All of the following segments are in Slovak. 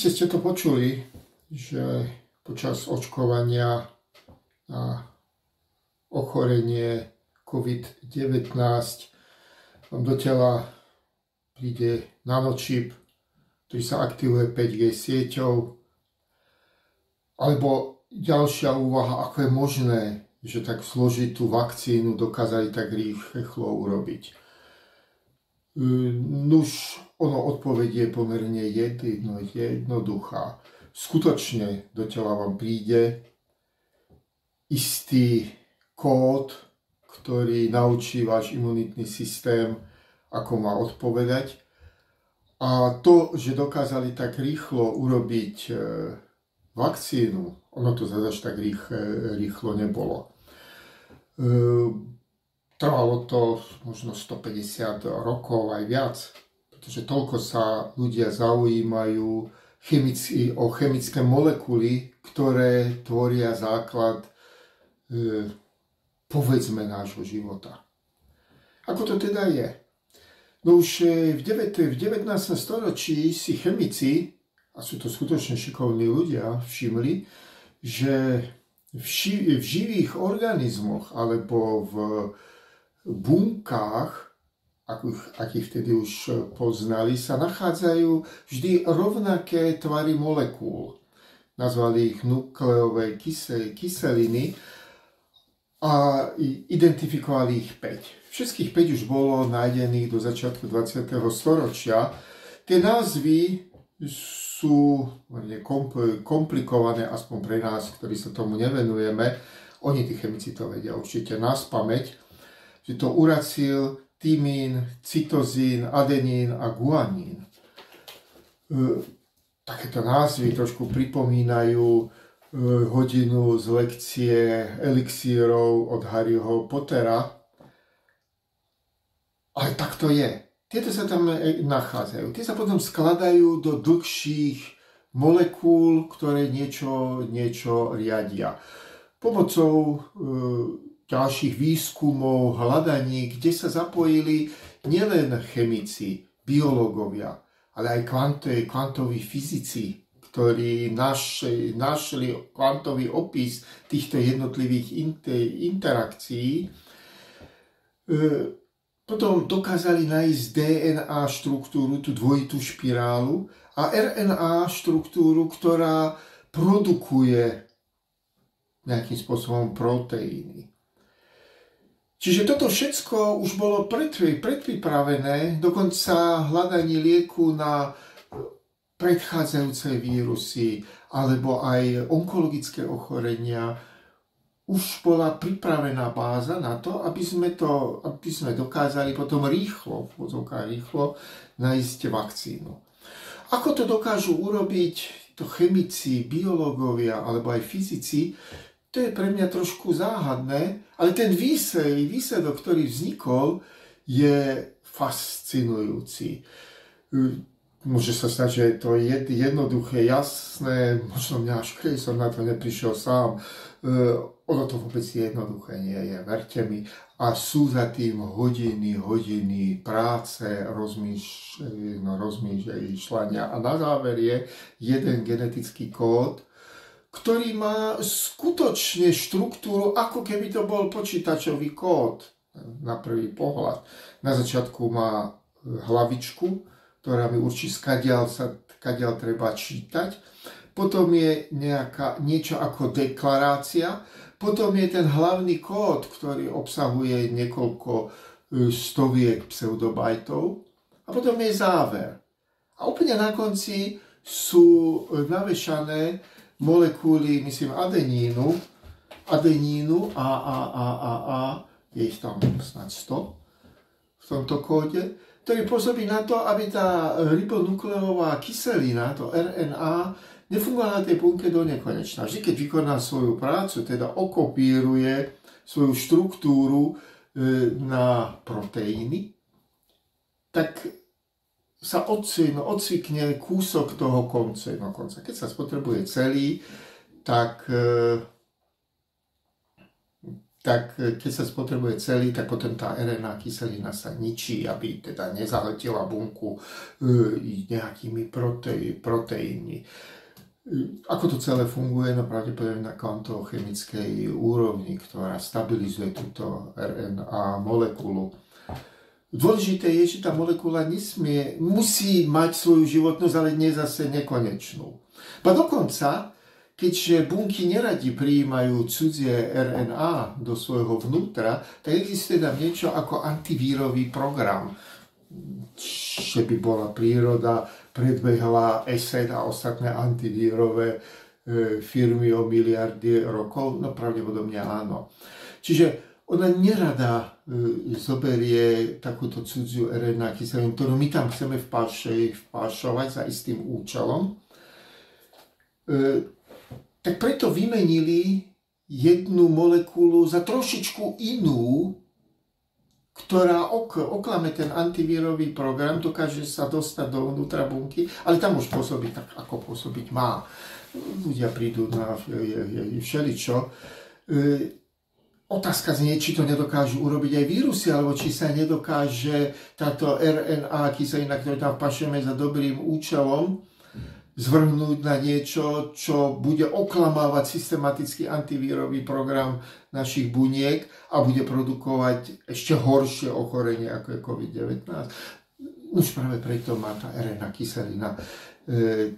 Iste ste to počuli, že počas očkovania na ochorenie COVID-19 vám do tela príde nanočip, ktorý sa aktivuje 5G sieťou. Alebo ďalšia úvaha, ako je možné, že tak zložitú vakcínu dokázali tak rýchlo urobiť. Nuž, ono odpoveď je pomerne jedno, jednoduchá. Skutočne do tela vám príde istý kód, ktorý naučí váš imunitný systém, ako má odpovedať. A to, že dokázali tak rýchlo urobiť e, vakcínu, ono to zase tak rýchlo, rýchlo nebolo. E, Trvalo to možno 150 rokov aj viac, pretože toľko sa ľudia zaujímajú chemici, o chemické molekuly, ktoré tvoria základ e, povedzme nášho života. Ako to teda je? No už e, v, 9, v 19. storočí si chemici, a sú to skutočne šikovní ľudia, všimli, že v živých organizmoch alebo v bunkách, akých, akých vtedy už poznali, sa nachádzajú vždy rovnaké tvary molekúl. Nazvali ich nukleové kyseliny a identifikovali ich 5. Všetkých 5 už bolo nájdených do začiatku 20. storočia. Tie názvy sú komplikované, aspoň pre nás, ktorí sa tomu nevenujeme. Oni, tí chemici, to vedia určite nás pamäť že to uracil tymín, cytozín, adenín a guanín. E, takéto názvy trošku pripomínajú e, hodinu z lekcie elixírov od Harryho Pottera. Ale tak to je. Tieto sa tam e, nachádzajú. Tie sa potom skladajú do dlhších molekúl, ktoré niečo, niečo riadia. Pomocou ďalších výskumov, hľadaní, kde sa zapojili nielen chemici, biológovia, ale aj kvantoví, kvantoví fyzici, ktorí našli, našli kvantový opis týchto jednotlivých interakcií. E, potom dokázali nájsť DNA štruktúru, tú dvojitú špirálu a RNA štruktúru, ktorá produkuje nejakým spôsobom proteíny. Čiže toto všetko už bolo predpripravené, dokonca hľadanie lieku na predchádzajúce vírusy alebo aj onkologické ochorenia už bola pripravená báza na to, aby sme, to, aby sme dokázali potom rýchlo, v rýchlo, nájsť vakcínu. Ako to dokážu urobiť to chemici, biológovia alebo aj fyzici, to je pre mňa trošku záhadné, ale ten výsej, výsledok, ktorý vznikol, je fascinujúci. Môže sa stať, že je to jednoduché, jasné, možno mňa až keď som na to neprišiel sám. Ono to vôbec jednoduché nie je, verte mi. A sú za tým hodiny, hodiny práce, no, rozmýšľania. A na záver je jeden genetický kód, ktorý má skutočne štruktúru, ako keby to bol počítačový kód na prvý pohľad. Na začiatku má hlavičku, ktorá mi určí, skadiaľ, sa, skadiaľ treba čítať. Potom je nejaká, niečo ako deklarácia. Potom je ten hlavný kód, ktorý obsahuje niekoľko e, stoviek pseudobajtov. A potom je záver. A úplne na konci sú navešané molekuly, myslím, adenínu, adenínu A, A, A, A, A, je ich tam snad 100 v tomto kóde, ktorý pôsobí na to, aby tá ribonukleová kyselina, to RNA, nefungovala na tej bunke do nekonečna. Vždy, keď vykoná svoju prácu, teda okopíruje svoju štruktúru e, na proteíny, tak sa no, odcvikne kúsok toho no konca. Keď sa spotrebuje celý, tak e, tak keď sa spotrebuje celý, tak potom tá RNA kyselina sa ničí, aby teda nezaletela bunku nejakými proteí, proteínmi. Ako to celé funguje? No pravdepodobne na kvantochemickej úrovni, ktorá stabilizuje túto RNA molekulu. Dôležité je, že tá molekula nesmie, musí mať svoju životnosť, ale nie zase nekonečnú. A dokonca, keďže bunky neradi prijímajú cudzie RNA do svojho vnútra, tak existuje tam niečo ako antivírový program. Že by bola príroda, predbehla ESET a ostatné antivírové e, firmy o miliardy rokov? No pravdepodobne áno. Čiže ona nerada zoberie takúto cudziu RNA kyselinu, ktorú my tam chceme vpášovať za istým účelom. E, tak preto vymenili jednu molekulu za trošičku inú, ktorá ok, oklame ten antivírový program, dokáže sa dostať dovnútra bunky, ale tam už pôsobiť tak, ako pôsobiť má. Ľudia prídu na všeličo. Otázka znie, či to nedokážu urobiť aj vírusy, alebo či sa nedokáže táto RNA kyselina, ktorú tam pašujeme za dobrým účelom, zvrhnúť na niečo, čo bude oklamávať systematický antivírový program našich buniek a bude produkovať ešte horšie ochorenie ako je COVID-19. Už práve preto má tá RNA kyselina e,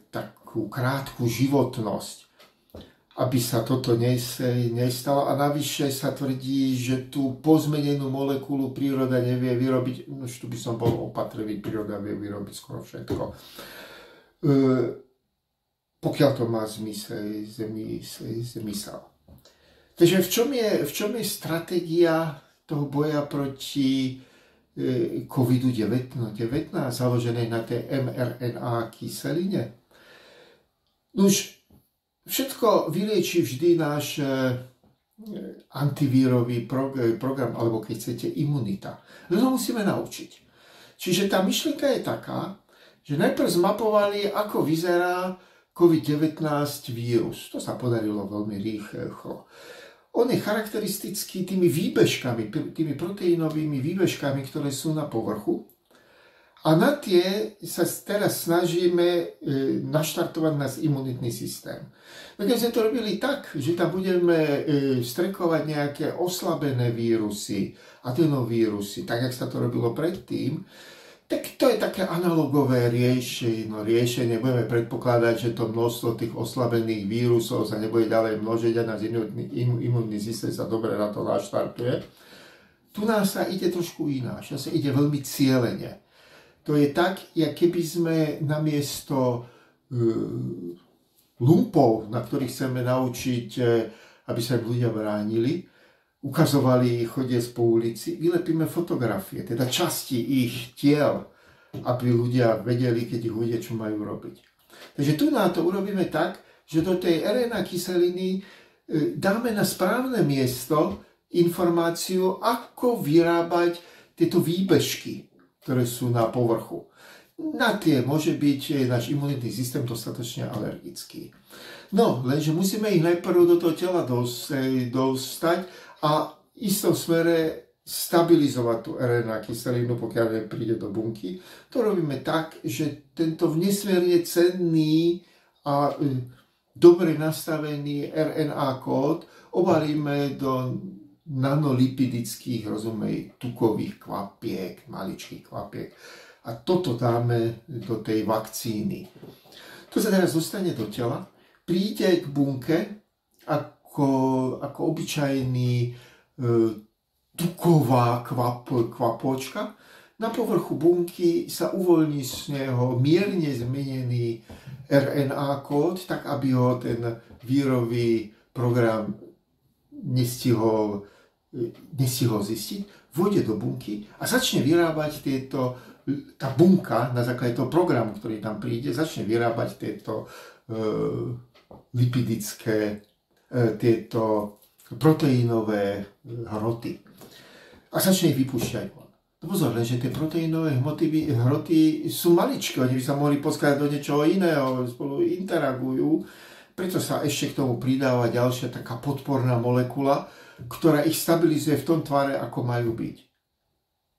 takú krátku životnosť aby sa toto nestalo. A navyše sa tvrdí, že tú pozmenenú molekulu príroda nevie vyrobiť, no tu by som bol opatrný, príroda vie vyrobiť skoro všetko. E, pokiaľ to má zmysel, zmysel. Takže v čom, je, v čom je stratégia toho boja proti e, COVID-19 založenej na tej mRNA kyseline? Už Všetko vylieči vždy náš e, antivírový program, alebo keď chcete, imunita. Len ho musíme naučiť. Čiže tá myšlienka je taká, že najprv zmapovali, ako vyzerá COVID-19 vírus. To sa podarilo veľmi rýchlo. On je charakteristický tými výbežkami, tými proteínovými výbežkami, ktoré sú na povrchu. A na tie sa teraz snažíme e, naštartovať nás imunitný systém. No keď sme to robili tak, že tam budeme e, strekovať nejaké oslabené vírusy, adenovírusy, tak jak sa to robilo predtým, tak to je také analogové riešenie. Riešenie. Budeme predpokladať, že to množstvo tých oslabených vírusov sa nebude ďalej množiť a náš imunitný, imunitný systém sa dobre na to naštartuje. Tu nás sa ide trošku ináč, sa ide veľmi cieľene. To je tak, jak keby sme namiesto e, lumpov, na ktorých chceme naučiť, e, aby sa ľudia bránili, ukazovali chodiec po ulici, vylepíme fotografie, teda časti ich tiel, aby ľudia vedeli, keď ich uvidia, čo majú robiť. Takže tu na to urobíme tak, že do tej RNA kyseliny e, dáme na správne miesto informáciu, ako vyrábať tieto výbežky ktoré sú na povrchu. Na tie môže byť náš imunitný systém dostatočne alergický. No, lenže musíme ich najprv do toho tela dostať a v istom smere stabilizovať tú RNA kyselinu, pokiaľ príde do bunky. To robíme tak, že tento nesmierne cenný a e, dobre nastavený RNA kód obalíme do nanolipidických, rozumej, tukových kvapiek, maličkých kvapiek. A toto dáme do tej vakcíny. To sa teraz dostane do tela, príde k bunke ako, ako obyčajný e, tuková kvap, kvapočka. Na povrchu bunky sa uvoľní z neho mierne zmenený RNA kód, tak aby ho ten vírový program nestihol nestihol zistiť, vôjde do bunky a začne vyrábať tieto, tá bunka na základe toho programu, ktorý tam príde, začne vyrábať tieto e, lipidické, e, tieto proteínové hroty. A začne ich vypúšťať von. No pozor, že tie proteínové hmoty, hroty sú maličké, oni by sa mohli poskladať do niečoho iného, spolu interagujú, preto sa ešte k tomu pridáva ďalšia taká podporná molekula, ktorá ich stabilizuje v tom tvare, ako majú byť.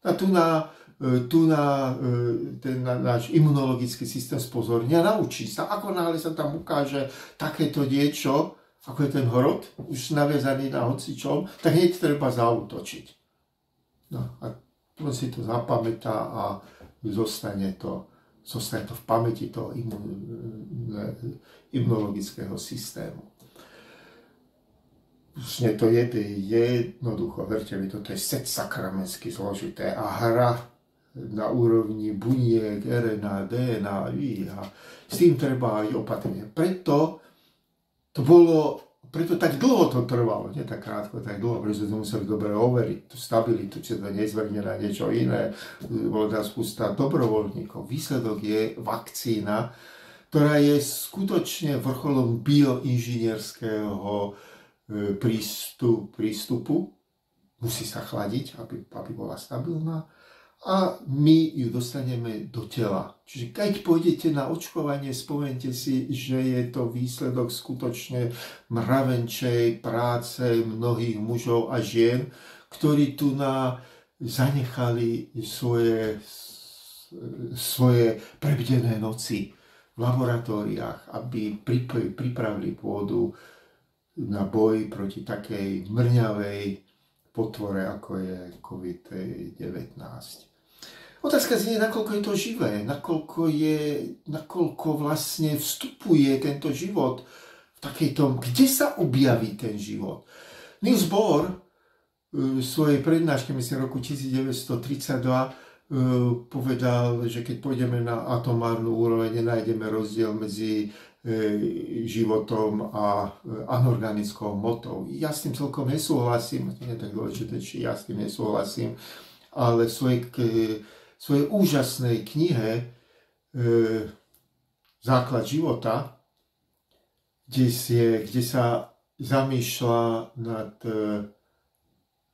A tu na, e, tu na e, ten náš imunologický systém spozornia, naučí sa, ako náhle sa tam ukáže takéto niečo, ako je ten hrot, už naviazaný na hocičom, tak hneď treba zautočiť. No a on si to zapamätá a zostane to, zostane to v pamäti toho imunologického systému. Vlastne to je jednoducho, verte mi, toto je set sakramensky zložité a hra na úrovni buniek, RNA, DNA, I a s tým treba aj opatrne. Preto to bolo, preto tak dlho to trvalo, nie tak krátko, tak dlho, pretože to museli dobre overiť, tú stabilitu, či to nezvrne na niečo iné, bolo tam spústa dobrovoľníkov. Výsledok je vakcína, ktorá je skutočne vrcholom bioinžinierského prístup, prístupu, musí sa chladiť, aby, aby bola stabilná a my ju dostaneme do tela. Čiže keď pôjdete na očkovanie, spomente si, že je to výsledok skutočne mravenčej práce mnohých mužov a žien, ktorí tu na zanechali svoje, svoje prebdené noci v laboratóriách, aby pripravili pôdu na boj proti takej mrňavej potvore, ako je COVID-19. Otázka znie, nakoľko je to živé, nakoľko, je, nakoľko vlastne vstupuje tento život v takejto, kde sa objaví ten život. Niels Bohr e, v svojej prednáške, myslím, roku 1932 e, povedal, že keď pôjdeme na atomárnu úroveň, nenájdeme rozdiel medzi životom a e, anorganickou motou. Ja s tým celkom nesúhlasím, to nie je tak dôležité, či ja s tým nesúhlasím, ale v svojej, svojej úžasnej knihe e, Základ života, kde, je, kde sa zamýšľa nad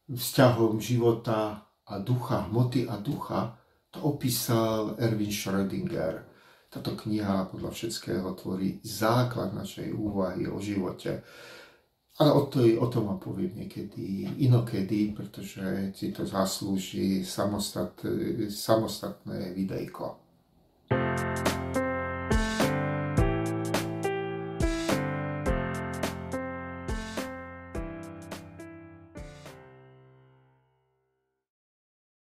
vzťahom života a ducha, hmoty a ducha, to opísal Erwin Schrödinger. Táto kniha podľa všetkého tvorí základ našej úvahy o živote. Ale o, to, o tom vám poviem niekedy inokedy, pretože si to zaslúži samostatné videjko. thank you